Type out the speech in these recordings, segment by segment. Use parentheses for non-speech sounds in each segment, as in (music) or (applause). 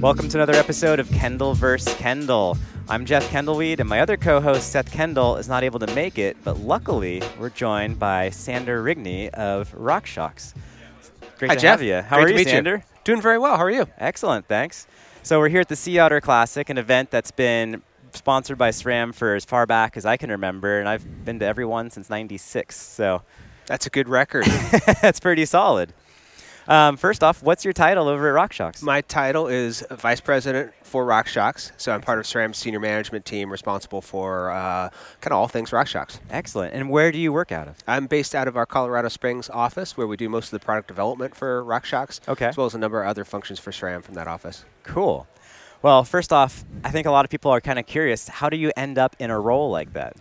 Welcome to another episode of Kendall vs. Kendall. I'm Jeff Kendallweed, and my other co host, Seth Kendall, is not able to make it, but luckily, we're joined by Sander Rigney of RockShox. Great Hi, to Jeff. have you. How Great are you, Sander? you. Doing very well. How are you? Excellent, thanks. So, we're here at the Sea Otter Classic, an event that's been sponsored by SRAM for as far back as I can remember, and I've been to every one since 96, so That's a good record. (laughs) that's pretty solid. Um, first off, what's your title over at RockShox? My title is Vice President for RockShox, so I'm part of SRAM's senior management team responsible for uh, kind of all things RockShox. Excellent. And where do you work out of? I'm based out of our Colorado Springs office where we do most of the product development for RockShox, Okay. as well as a number of other functions for SRAM from that office. Cool. Well, first off, I think a lot of people are kind of curious. How do you end up in a role like that?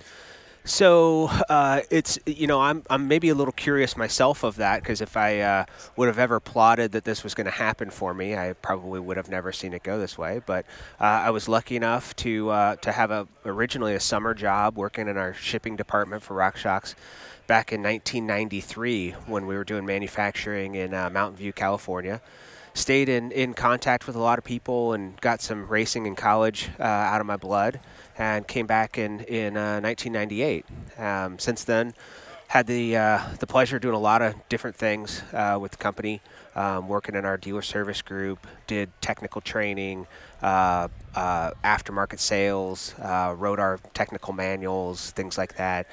So uh, it's you know I'm I'm maybe a little curious myself of that because if I uh, would have ever plotted that this was going to happen for me, I probably would have never seen it go this way. But uh, I was lucky enough to uh, to have a originally a summer job working in our shipping department for RockShox back in 1993 when we were doing manufacturing in uh, Mountain View, California. Stayed in, in contact with a lot of people and got some racing in college uh, out of my blood and came back in, in uh, 1998. Um, since then, had the, uh, the pleasure of doing a lot of different things uh, with the company, um, working in our dealer service group, did technical training, uh, uh, aftermarket sales, wrote our technical manuals, things like that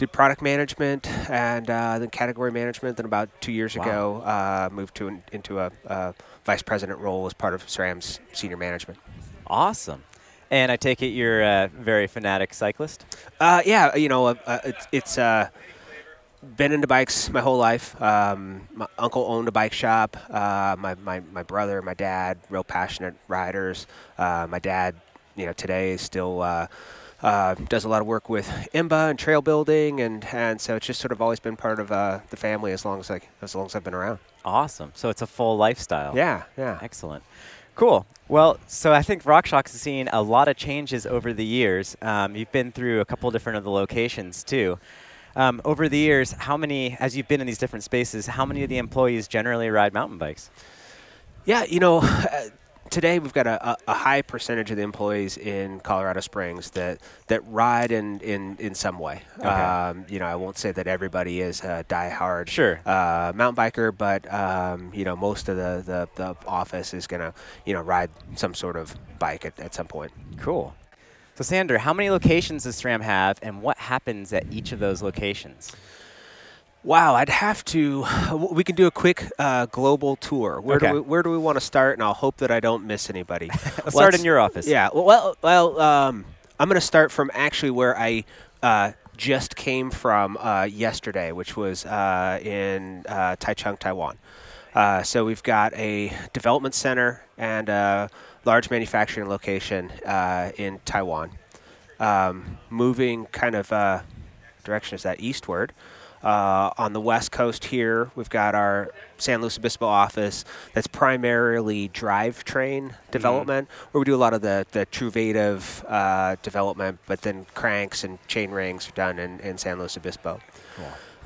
did product management and uh, then category management. Then about two years Wow. ago, uh, moved to an, into a, vice president role as part of SRAM's senior management. Awesome. And I take it you're a very fanatic cyclist? Uh, yeah, you know, uh, uh, it's, it's uh, been into bikes my whole life. Um, my uncle owned a bike shop. Uh, my, my, my brother, my dad, real passionate riders. Uh, my dad, you know, today is still uh, does a lot of work with IMBA and trail building, and, and so it's just sort of always been part of uh, the family as long as like as long as I've been around. Awesome. So it's a full lifestyle. Yeah, yeah. Excellent. Cool. Well, so I think RockShox has seen a lot of changes over the years. Um, you've been through a couple different of the locations too. Um, over the years, how many, as you've been in these different spaces, how many of the employees generally ride mountain bikes? Yeah, you know, today we've got a, a, high percentage of the employees in Colorado Springs that, that ride in, in, in some way. Okay. Um, you know, I won't say that everybody is a diehard Sure. uh, mountain biker, but um, you know, most of the, the, the office is gonna you know ride some sort of bike at, at some point. Cool. So, Sander, how many locations does SRAM have, and what happens at each of those locations? Wow, I'd have to. We can do a quick uh, global tour. Where Okay. do we Where do we want to start? And I'll hope that I don't miss anybody. Let's (laughs) start in your office. Yeah. Well, well, um, I'm going to start from actually where I uh, just came from uh, yesterday, which was uh, in uh, Taichung, Taiwan. Uh, so we've got a development center and a large manufacturing location uh, in Taiwan. Um, moving kind of uh, direction is that eastward. Uh, on the west coast here, we've got our San Luis Obispo office that's primarily drivetrain development, where we do a lot of the, the Truvative uh, development, but then cranks and chain rings are done in, in San Luis Obispo.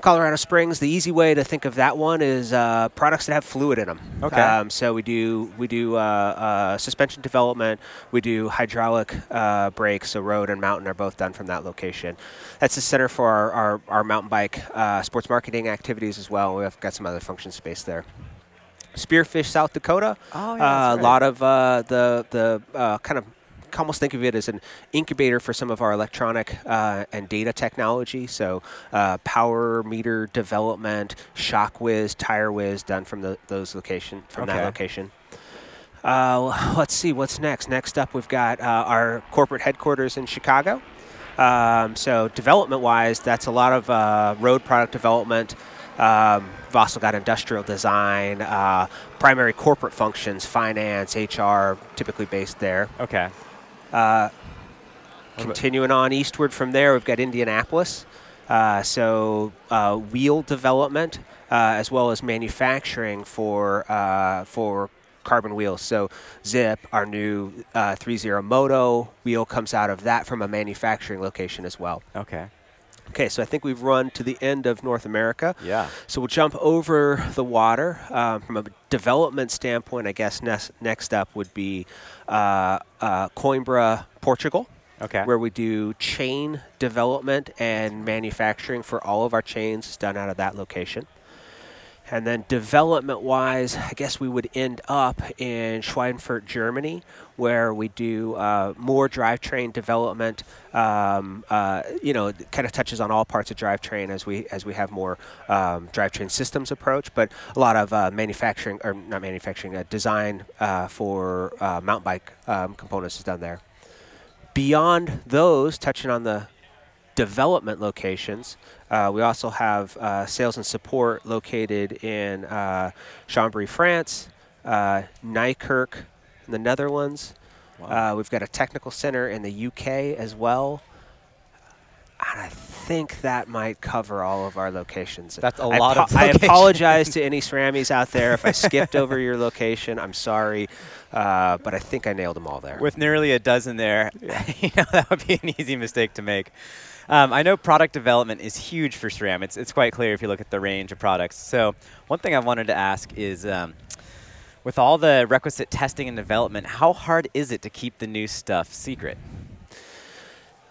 Colorado Springs, the easy way to think of that one is uh, products that have fluid in them. Okay. Um, so we do we do uh, uh, suspension development. We do hydraulic uh, brakes. So road and mountain are both done from that location. That's the center for our, our, our mountain bike uh, sports marketing activities as well. We've got some other function space there. Spearfish, South Dakota. Oh, yeah, uh, that's A lot of uh, the the uh, kind of almost think of it as an incubator for some of our electronic uh, and data technology. So, uh, power meter development, ShockWiz, tire whiz, done from the, those location from Okay. that location. Uh, let's see what's next. Next up, we've got uh, our corporate headquarters in Chicago. Um, so, development-wise, that's a lot of uh, road product development. Um, we've also got industrial design, uh, primary corporate functions, finance, HR, typically based there. Okay. Uh, continuing on eastward from there, we've got Indianapolis. Uh, so uh, wheel development uh, as well as manufacturing for uh, for carbon wheels. So Zipp, our new uh, 3.0 Moto wheel comes out of that from a manufacturing location as well. Okay. Okay, so I think we've run to the end of North America. Yeah. So we'll jump over the water. Um, from a development standpoint, I guess next, next up would be uh, uh, Coimbra, Portugal. Okay. Where we do chain development and manufacturing for all of our chains is done out of that location. And then development wise, I guess we would end up in Schweinfurt, Germany, where we do uh, more drivetrain development. Um, uh, you know, kind of touches on all parts of drivetrain as we as we have more um, drivetrain systems approach, but a lot of uh, manufacturing or not manufacturing, uh, design uh, for uh, mountain bike um, components is done there. Beyond those, touching on the development locations. Uh, we also have uh, sales and support located in uh, Chambéry, France, uh, Nijkerk in the Netherlands. Wow. Uh, we've got a technical center in the UK as well. And I think that might cover all of our locations. That's a I lot of locations. I apologize to (laughs) any SRAMIs out there if I skipped over your location. I'm sorry, uh, but I think I nailed them all there. With nearly a dozen there, (laughs) you know that would be an easy mistake to make. Um, I know product development is huge for SRAM. It's, it's quite clear if you look at the range of products. So one thing I wanted to ask is, um, with all the requisite testing and development, how hard is it to keep the new stuff secret?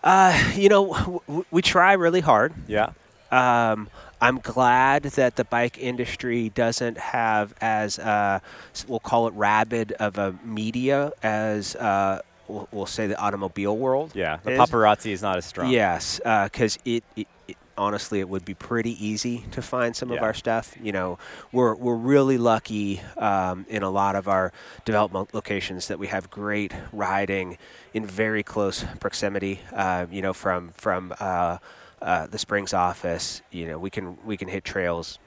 Uh, you know, w- we try really hard. Yeah. Um, I'm glad that the bike industry doesn't have as uh, we'll call it rabid of a media as uh, we'll, we'll say the automobile world. Yeah. The is. paparazzi is not as strong. Yes, because it, it, it honestly it would be pretty easy to find some of our stuff. You know, we're we're really lucky um, in a lot of our development locations that we have great riding in very close proximity. Uh, you know, from from uh, uh, the Springs office, you know, we can we can hit trails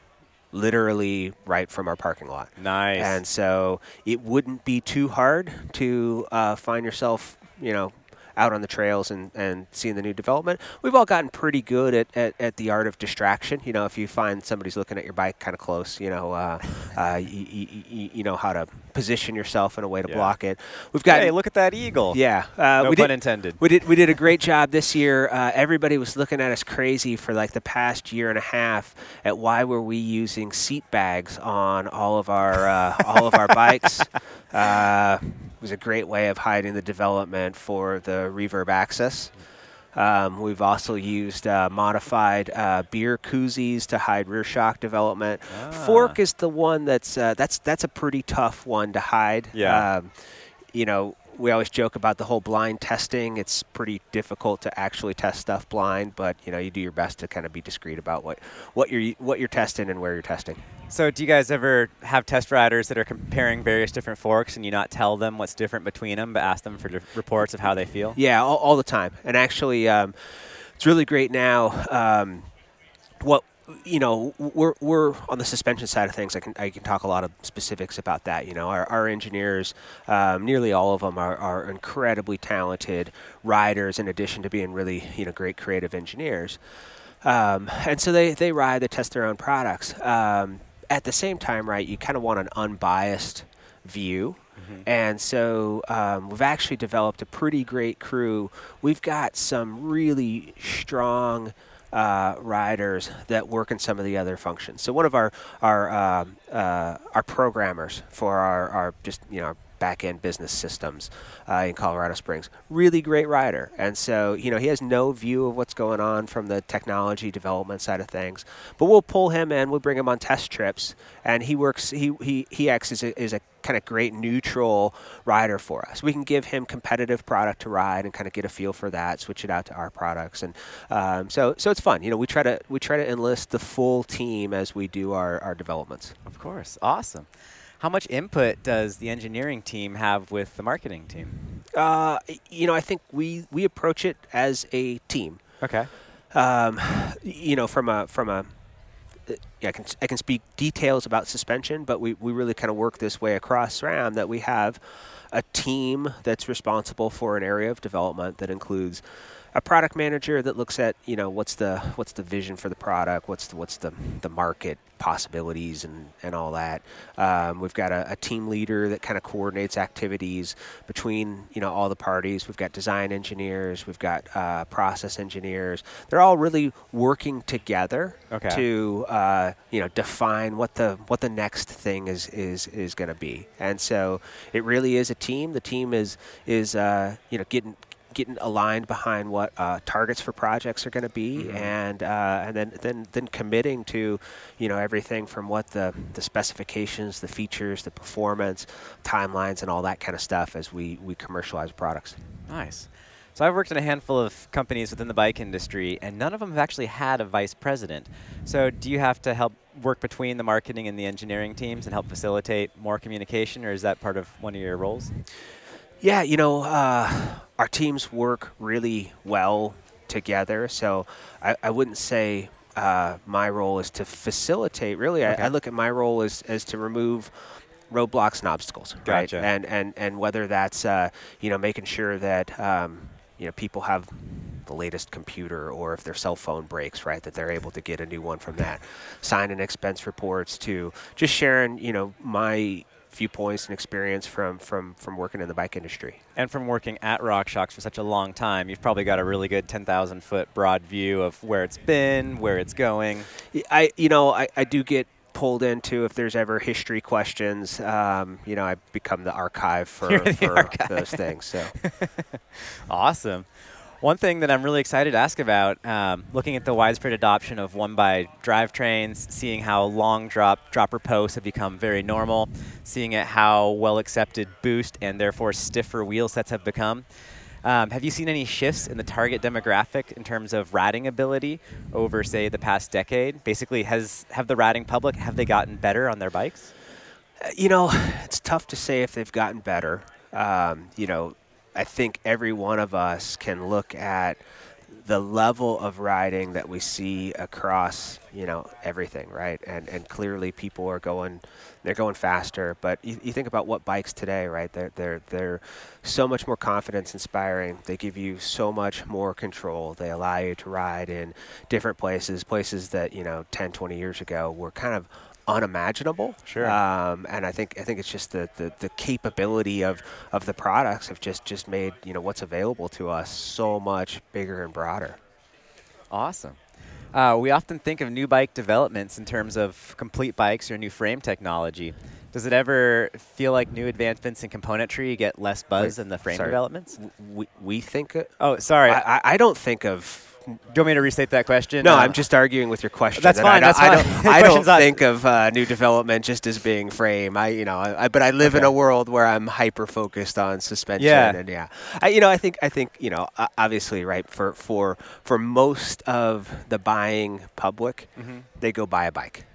literally right from our parking lot. Nice. And so it wouldn't be too hard to uh, find yourself, you know, out on the trails and, and seeing the new development. We've all gotten pretty good at, at, at the art of distraction. You know, if you find somebody's looking at your bike kind of close, you know, uh, (laughs) uh, you, you, you know how to position yourself in a way to Yeah. block it. We've got hey, look at that eagle. yeah, uh, No we pun did, intended. we did we did a great job this year. Uh, everybody was looking at us crazy for like the past year and a half at why were we using seat bags on all of our uh, all of our bikes. (laughs) It was a great way of hiding the development for the Reverb AXS. Um, we've also used uh, modified uh, beer koozies to hide rear shock development. Fork Ah. is the one that's uh, that's that's a pretty tough one to hide. Yeah. Um, you know, we always joke about the whole blind testing. It's pretty difficult to actually test stuff blind, but you know, you do your best to kind of be discreet about what what you're what you're testing and where you're testing. So, do you guys ever have test riders that are comparing various different forks and you not tell them what's different between them, but ask them for reports of how they feel? Yeah, all, all the time. And actually, um, it's really great now. Um, what you know, we're we're on the suspension side of things. I can I can talk a lot of specifics about that. You know, our, our engineers, um, nearly all of them are, are incredibly talented riders. In addition to being really you know great creative engineers, um, and so they they ride, they test their own products. Um, at the same time, right, you kind of want an unbiased view. And so um, we've actually developed a pretty great crew. We've got some really strong uh, riders that work in some of the other functions. So one of our our um uh, our programmers for our, our just you know back end business systems uh, in Colorado Springs, really great rider. And so you know he has no view of what's going on from the technology development side of things. But we'll pull him in. We'll bring him on test trips, and he works. He he he acts as a, as a kind of great neutral rider for us. We can give him competitive product to ride and kind of get a feel for that, switch it out to our products, and um, so so it's fun. You know, we try to we try to enlist the full team as we do our, our developments. Of course. Awesome. How much input does the engineering team have with the marketing team? Uh, you know, I think we we approach it as a team. Okay. um, you know, from a from a yeah, I can I can speak details about suspension, but we, we really kind of work this way across SRAM that we have a team that's responsible for an area of development that includes a product manager that looks at you know what's the what's the vision for the product, what's the, what's the the market possibilities and, and all that. Um, we've got a, a, team leader that kind of coordinates activities between you know all the parties. We've got design engineers, we've got uh, process engineers. They're all really working together okay. to uh, you know define what the what the next thing is is is going to be. And so it really is a team. The team is is uh, you know getting getting aligned behind what uh, targets for projects are going to be, mm-hmm. and uh, and then then then committing to, you know, everything from what the the specifications, the features, the performance, timelines, and all that kind of stuff as we we commercialize products. Nice. So I've worked in a handful of companies within the bike industry, and none of them have actually had a vice president. So do you have to help work between the marketing and the engineering teams and help facilitate more communication, or is that part of one of your roles? Yeah, you know, uh, our teams work really well together. So I, I wouldn't say uh, my role is to facilitate. Really, okay. I, I, look at my role as, as to remove roadblocks and obstacles, gotcha. right? And and and whether that's uh, you know making sure that um, you know people have the latest computer or if their cell phone breaks, right, that they're able to get a new one from that. Sign and expense reports to just sharing, you know, my viewpoints and experience from, from, from working in the bike industry. And from working at RockShox for such a long time, you've probably got a really good 10,000 foot broad view of where it's been, where it's going. I, you know, I, I do get pulled into if there's ever history questions. Um, you know, I become the archive for, (laughs) the for archive. those things. So (laughs) awesome. One thing that I'm really excited to ask about, um, looking at the widespread adoption of one by drivetrains, seeing how long drop dropper posts have become very normal, seeing at how well accepted boost and therefore stiffer wheel sets have become. Um, have you seen any shifts in the target demographic in terms of riding ability over, say, the past decade? Basically, has have the riding public have they gotten better on their bikes? Uh, you know, (sighs) it's tough to say if they've gotten better. Um, you know, I think every one of us can look at the level of riding that we see across you know everything right? And and clearly people are going they're going faster. But you, you, think about what bikes today right? They're they're they're so much more confidence inspiring. They give you so much more control. They allow you to ride in different places places that you know 10 20 years ago were kind of unimaginable. Sure. Um, and I think I think it's just the, the, the, capability of, of the products have just, just made you know what's available to us so much bigger and broader. Awesome. Uh, we often think of new bike developments in terms of complete bikes or new frame technology. Does it ever feel like new advancements in componentry get less buzz Wait, than the frame sorry. developments? We, we think. oh, sorry. I, I don't think of do you want me to restate that question? No, uh, I'm just arguing with your question. That's fine. I that's fine. (laughs) I don't, I don't think of uh, new development just as being frame. I, you know, I, but I live okay. in a world where I'm hyper focused on suspension. Yeah. And yeah, I, you know, I think, I think, you know, obviously, right for for for most of the buying public, mm-hmm. they go buy a bike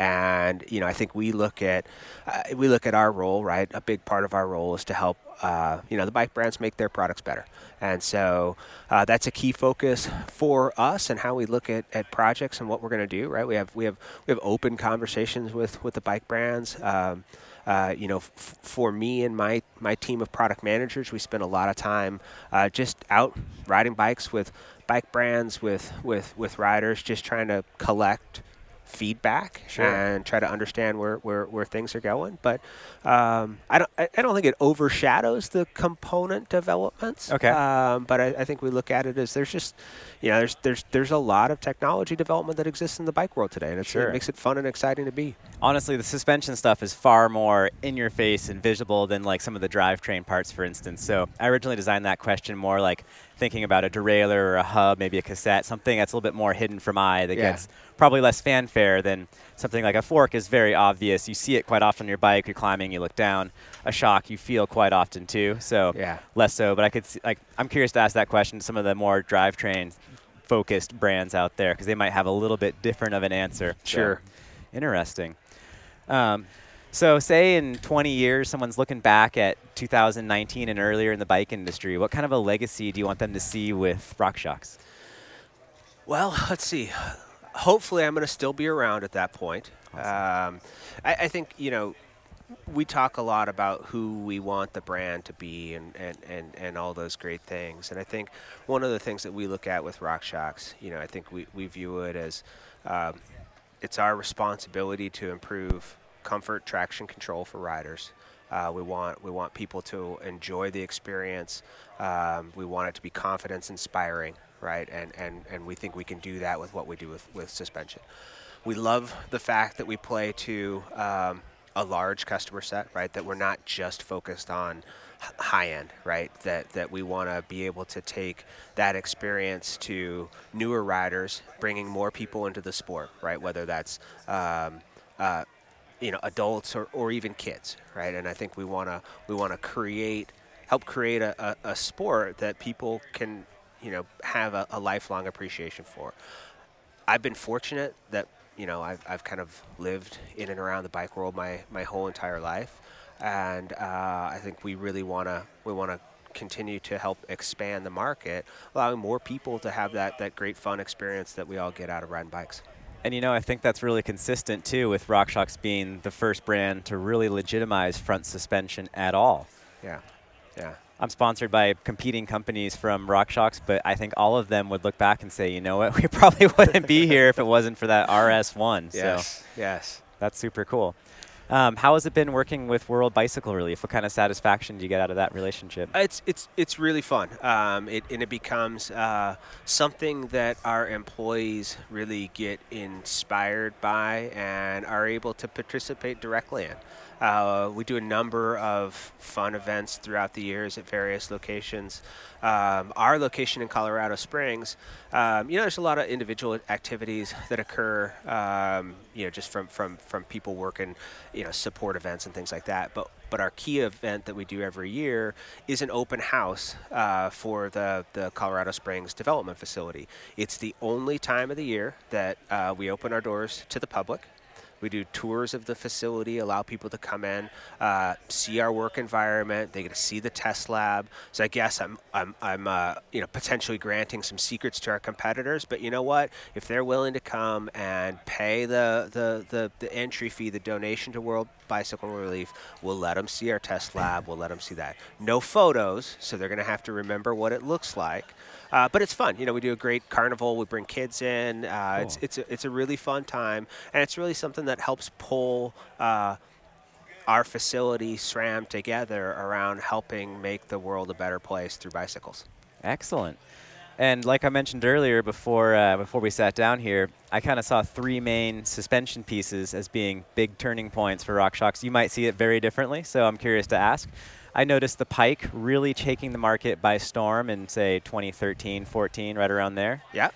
and you know I think we look at uh, we look at our role right a big part of our role is to help uh, you know the bike brands make their products better. And so uh, that's a key focus for us and how we look at, at projects and what we're going to do right? We have we have we have open conversations with with the bike brands. Um, uh, you know, f- for me and my, my team of product managers, we spend a lot of time uh, just out riding bikes with bike brands, with, with, with riders, just trying to collect feedback sure. and try to understand where, where, where things are going. But um, I don't I, I, don't think it overshadows the component developments. Okay. Um, but I, I, think we look at it as there's just you know there's there's there's a lot of technology development that exists in the bike world today, and sure. it makes it fun and exciting to be. Honestly, the suspension stuff is far more in your face and visible than like some of the drivetrain parts, for instance. So I originally designed that question more like thinking about a derailleur or a hub, maybe a cassette, something that's a little bit more hidden from eye that yeah. gets probably less fanfare than something like a fork is very obvious. You see it quite often on your bike. You're climbing, you look down. A shock you feel quite often too. So yeah. less so. But I could see, like I'm curious to ask that question to some of the more drivetrain focused brands out there because they might have a little bit different of an answer. Sure. So, interesting. Um, so, say in 20 years, someone's looking back at 2019 and earlier in the bike industry. What kind of a legacy do you want them to see with RockShox? Well, let's see. Hopefully, I'm going to still be around at that point. Awesome. Um, I, I, think you know we talk a lot about who we want the brand to be and, and, and, and all those great things. And I think one of the things that we look at with RockShox, you know, I think we, we view it as um, it's our responsibility to improve comfort, traction control for riders. Uh, we want we want people to enjoy the experience. Um, we want it to be confidence inspiring, right? And, and and we think we can do that with what we do with, with suspension. We love the fact that we play to um, a large customer set, right? That we're not just focused on high end, right? That that we want to be able to take that experience to newer riders, bringing more people into the sport, right? Whether that's um, uh, you know adults or, or even kids, right? And I think we want to we want to create help create a, a, a, sport that people can you know have a, a lifelong appreciation for. I've been fortunate that you know I've, I've kind of lived in and around the bike world my, my whole entire life, and uh, I think we really want to we want to continue to help expand the market, allowing more people to have that that great fun experience that we all get out of riding bikes. And you know, I think that's really consistent too with RockShox being the first brand to really legitimize front suspension at all. Yeah, yeah. I'm sponsored by competing companies from RockShox, but I think all of them would look back and say, you know what, (laughs) we probably (laughs) wouldn't be here if it wasn't for that RS1. Yes, so yes. That's super cool. Um, how has it been working with World Bicycle Relief? What kind of satisfaction do you get out of that relationship? It's it's it's really fun, um, it, and it becomes uh, something that our employees really get inspired by and are able to participate directly in. Uh, we do a number of fun events throughout the years at various locations. Um, our location in Colorado Springs, um, you know, there's a lot of individual activities that occur, um, you know, just from, from, from people working, you know, support events and things like that. But but our key event that we do every year is an open house uh, for the, the Colorado Springs development facility. It's the only time of the year that uh, we open our doors to the public. We do tours of the facility, allow people to come in, uh, see our work environment. They get to see the test lab. So I guess I'm I'm, I'm uh, you know potentially granting some secrets to our competitors. But you know what? If they're willing to come and pay the the, the, the entry fee, the donation to World Bicycle Relief, we'll let them see our test lab. We'll let them see that. No photos, so they're going to have to remember what it looks like. Uh, but it's fun. You know, we do a great carnival. We bring kids in. Uh, cool. It's it's a, it's a really fun time, and it's really something that helps pull. Uh, our facility SRAM together around helping make the world a better place through bicycles. Excellent. And like I mentioned earlier, before uh, before we sat down here, I kind of saw three main suspension pieces as being big turning points for RockShox. You might see it very differently, so I'm curious to ask. I noticed the Pike really taking the market by storm in, say, 2013, 14, right around there. Yeah.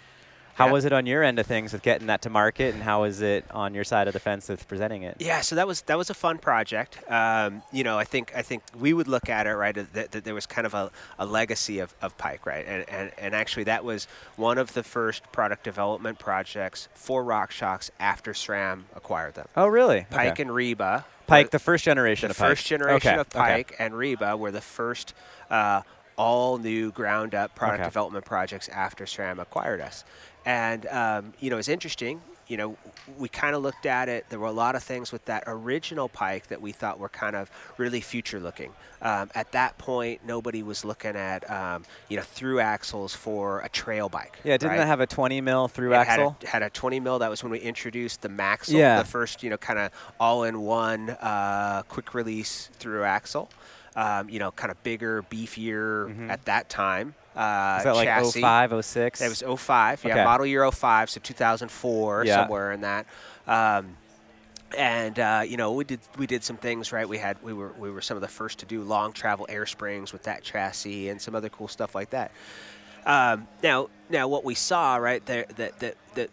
How yeah. was it on your end of things with getting that to market, and how was it on your side of the fence with presenting it? Yeah, so that was that was a fun project. Um, you know, I think I think we would look at it right that, that there was kind of a, a legacy of, of Pike, right, and, and and actually that was one of the first product development projects for RockShox after SRAM acquired them. Oh, really? Pike okay. and Reba Pike, the first generation the of Pike. first generation okay. of Pike okay. and Reba were the first uh, all new ground up product Okay. development projects after SRAM acquired us. And, um, you know, it's interesting. You know, we kind of looked at it. There were a lot of things with that original Pike that we thought were kind of really future looking. Um, at that point, nobody was looking at, um, you know, through axles for a trail bike. Yeah, didn't right? that have a 20 mil through It axle? Had a, had a 20 mil. That was when we introduced the Maxle, Yeah. the first, you know, kind of all-in-one uh, quick release through axle. Um, you know, kind of bigger, beefier at that time. Uh, Is that like chassis. 05, 06? It was 05, yeah, Okay. model year 05, so 2004, Yeah. somewhere in that. Um, and uh, you know, we did we did some things right. We had we were we were some of the first to do long travel air springs with that chassis and some other cool stuff like that. Um, now, now what we saw right there that that that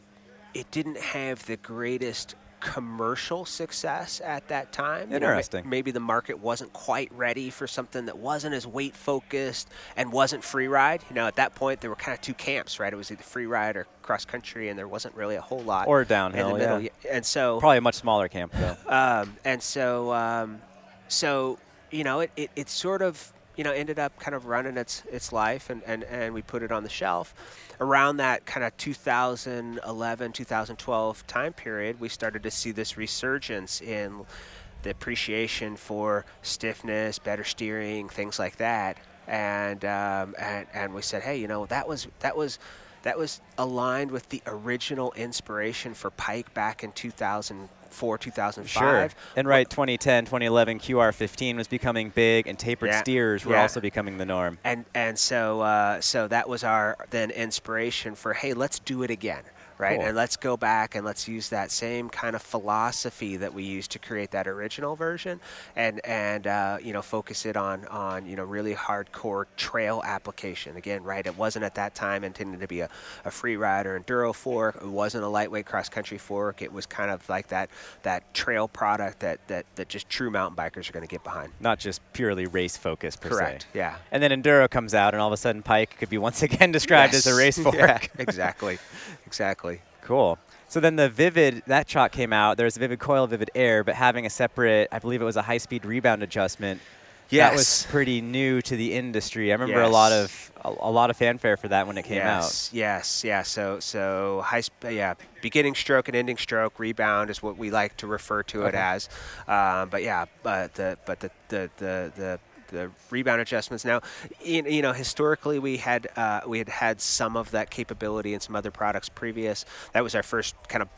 it didn't have the greatest commercial success at that time. You know, Interesting. maybe the market wasn't quite ready for something that wasn't as weight focused and wasn't free ride. You know, at that point there were kind of two camps, right? It was either free ride or cross country, and there wasn't really a whole lot Or in downhill, the middle. yeah. And so Probably a much smaller camp, though. um, and so, um, so you know, it, it, it sort of you know ended up kind of running its its life, and, and, and we put it on the shelf. Around that kind of 2011, 2012 time period, we started to see this resurgence in the appreciation for stiffness, better steering, things like that. And, um, and and we said, hey, you know, that was that was that was aligned with the original inspiration for Pike back in 2004, 2005. Sure. And right, 2010, 2011, QR15 was becoming big, and tapered yeah, steers were yeah. also becoming the norm. And and so uh, so that was our then inspiration for hey, let's do it again right? Cool. And let's go back and let's use that same kind of philosophy that we used to create that original version, and and uh, you know focus it on on you know really hardcore trail application. Again, right? It wasn't at that time intended to be a, a free rider enduro fork. It wasn't a lightweight cross country fork. It was kind of like that that trail product that that that just true mountain bikers are going to get behind. Not just purely race focused per Correct. se. Yeah. And then enduro comes out, and all of a sudden Pike could be once (laughs) again described yes. as a race (laughs) fork. yeah, exactly. (laughs) Exactly. Cool. So then the Vivid, that chalk came out. There There's Vivid Coil, Vivid Air, but having a separate, I believe it was a high speed rebound adjustment. Yes. That was pretty new to the industry. I remember yes. a lot of a, a, lot of fanfare for that when it came yes. out. Yes, Yes, yeah. So so high sp- yeah, beginning stroke and ending stroke rebound is what we like to refer to okay. it as. Um, but yeah, but the but the the the, the the rebound adjustments. Now, you know, historically we had uh, we had had some of that capability in some other products previous. That was our first kind of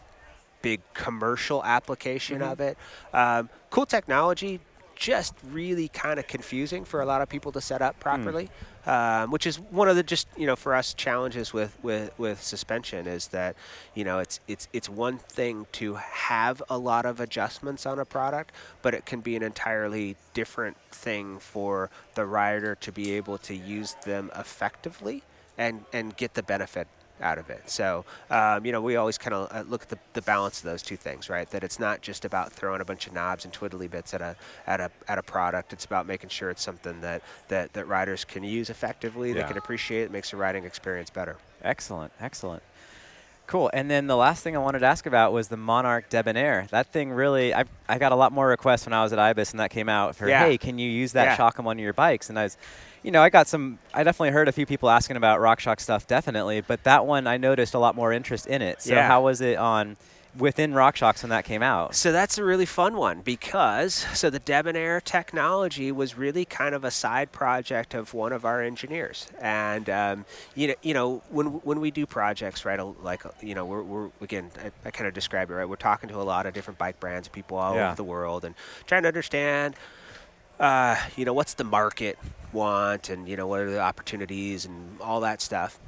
big commercial application mm-hmm. of it. Um, cool technology, just really kind of confusing for a lot of people to set up properly. Mm um, which is one of the just you know for us challenges with, with, with suspension is that you know it's it's it's one thing to have a lot of adjustments on a product, but it can be an entirely different thing for the rider to be able to use them effectively and and get the benefit out of it. So, um, you know, we always kind of uh, look at the, the balance of those two things, right? That it's not just about throwing a bunch of knobs and twiddly bits at a at a at a product. It's about making sure it's something that that, that riders can use effectively, yeah. they can appreciate, it makes the riding experience better. Excellent, excellent. Cool. And then the last thing I wanted to ask about was the Monarch Debonair. That thing really, I, I got a lot more requests when I was at IBIS and that came out for, yeah. hey, can you use that yeah. shock on one of your bikes? And I was, you know, I got some, I definitely heard a few people asking about RockShox stuff, definitely, but that one I noticed a lot more interest in it. So yeah. how was it on within RockShox when that came out? So that's a really fun one because so the Debonair technology was really kind of a side project of one of our engineers, and um, you know, you know, when when we do projects, right, like you know, we're, we're again, I, I kind of described it, right. We're talking to a lot of different bike brands, people all yeah. over the world, and trying to understand. Uh, you know, what's the market want, and you know, what are the opportunities, and all that stuff.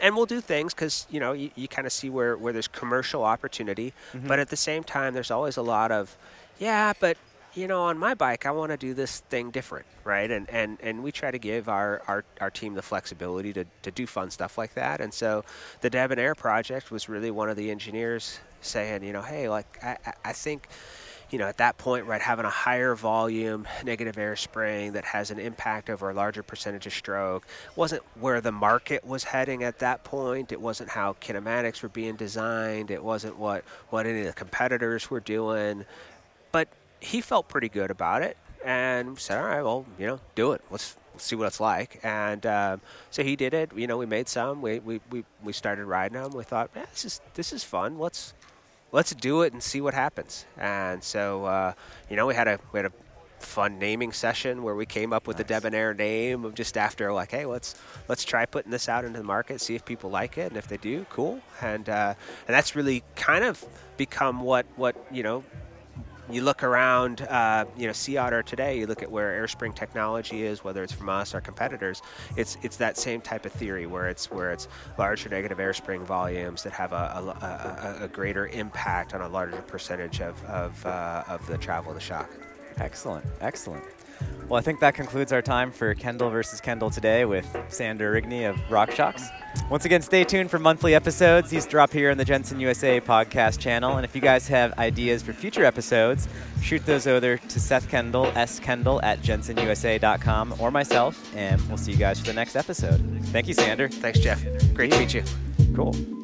And we'll do things because you know you, you kind of see where, where there's commercial opportunity mm-hmm. but at the same time there's always a lot of yeah but you know on my bike i want to do this thing different right? And and and we try to give our our, our team the flexibility to, to do fun stuff like that. And so the debonair project was really one of the engineers saying you know hey like i i think you know, at that point, right, having a higher volume negative air spring that has an impact over a larger percentage of stroke wasn't where the market was heading at that point. It wasn't how kinematics were being designed. It wasn't what, what any of the competitors were doing. But he felt pretty good about it and said, all right, well, you know, do it. Let's see what it's like. And um, so he did it. You know, we made some. We, we, we, we started riding them. We thought, yeah, this is this is fun. Let's let's do it and see what happens. And so, uh, you know, we had a we had a fun naming session where we came up with nice. the debonair name of just after like, hey, let's let's try putting this out into the market, see if people like it, and if they do, cool. And uh, and that's really kind of become what what you know you look around, uh, you know, Sea Otter today. You look at where airspring technology is, whether it's from us or competitors. It's it's that same type of theory where it's where it's larger negative airspring volumes that have a, a, a, a greater impact on a larger percentage of of, uh, of the travel of the shock. Excellent, excellent. Well, I think that concludes our time for Kendall versus Kendall today with Sander Rigney of RockShox. Once again, stay tuned for monthly episodes. These drop here on the Jensen USA podcast channel. And if you guys have ideas for future episodes, shoot those over to Seth Kendall, S. Kendall at jensenusa.com or myself, and we'll see you guys for the next episode. Thank you, Sander. Thanks, Jeff. Great to meet you. Cool.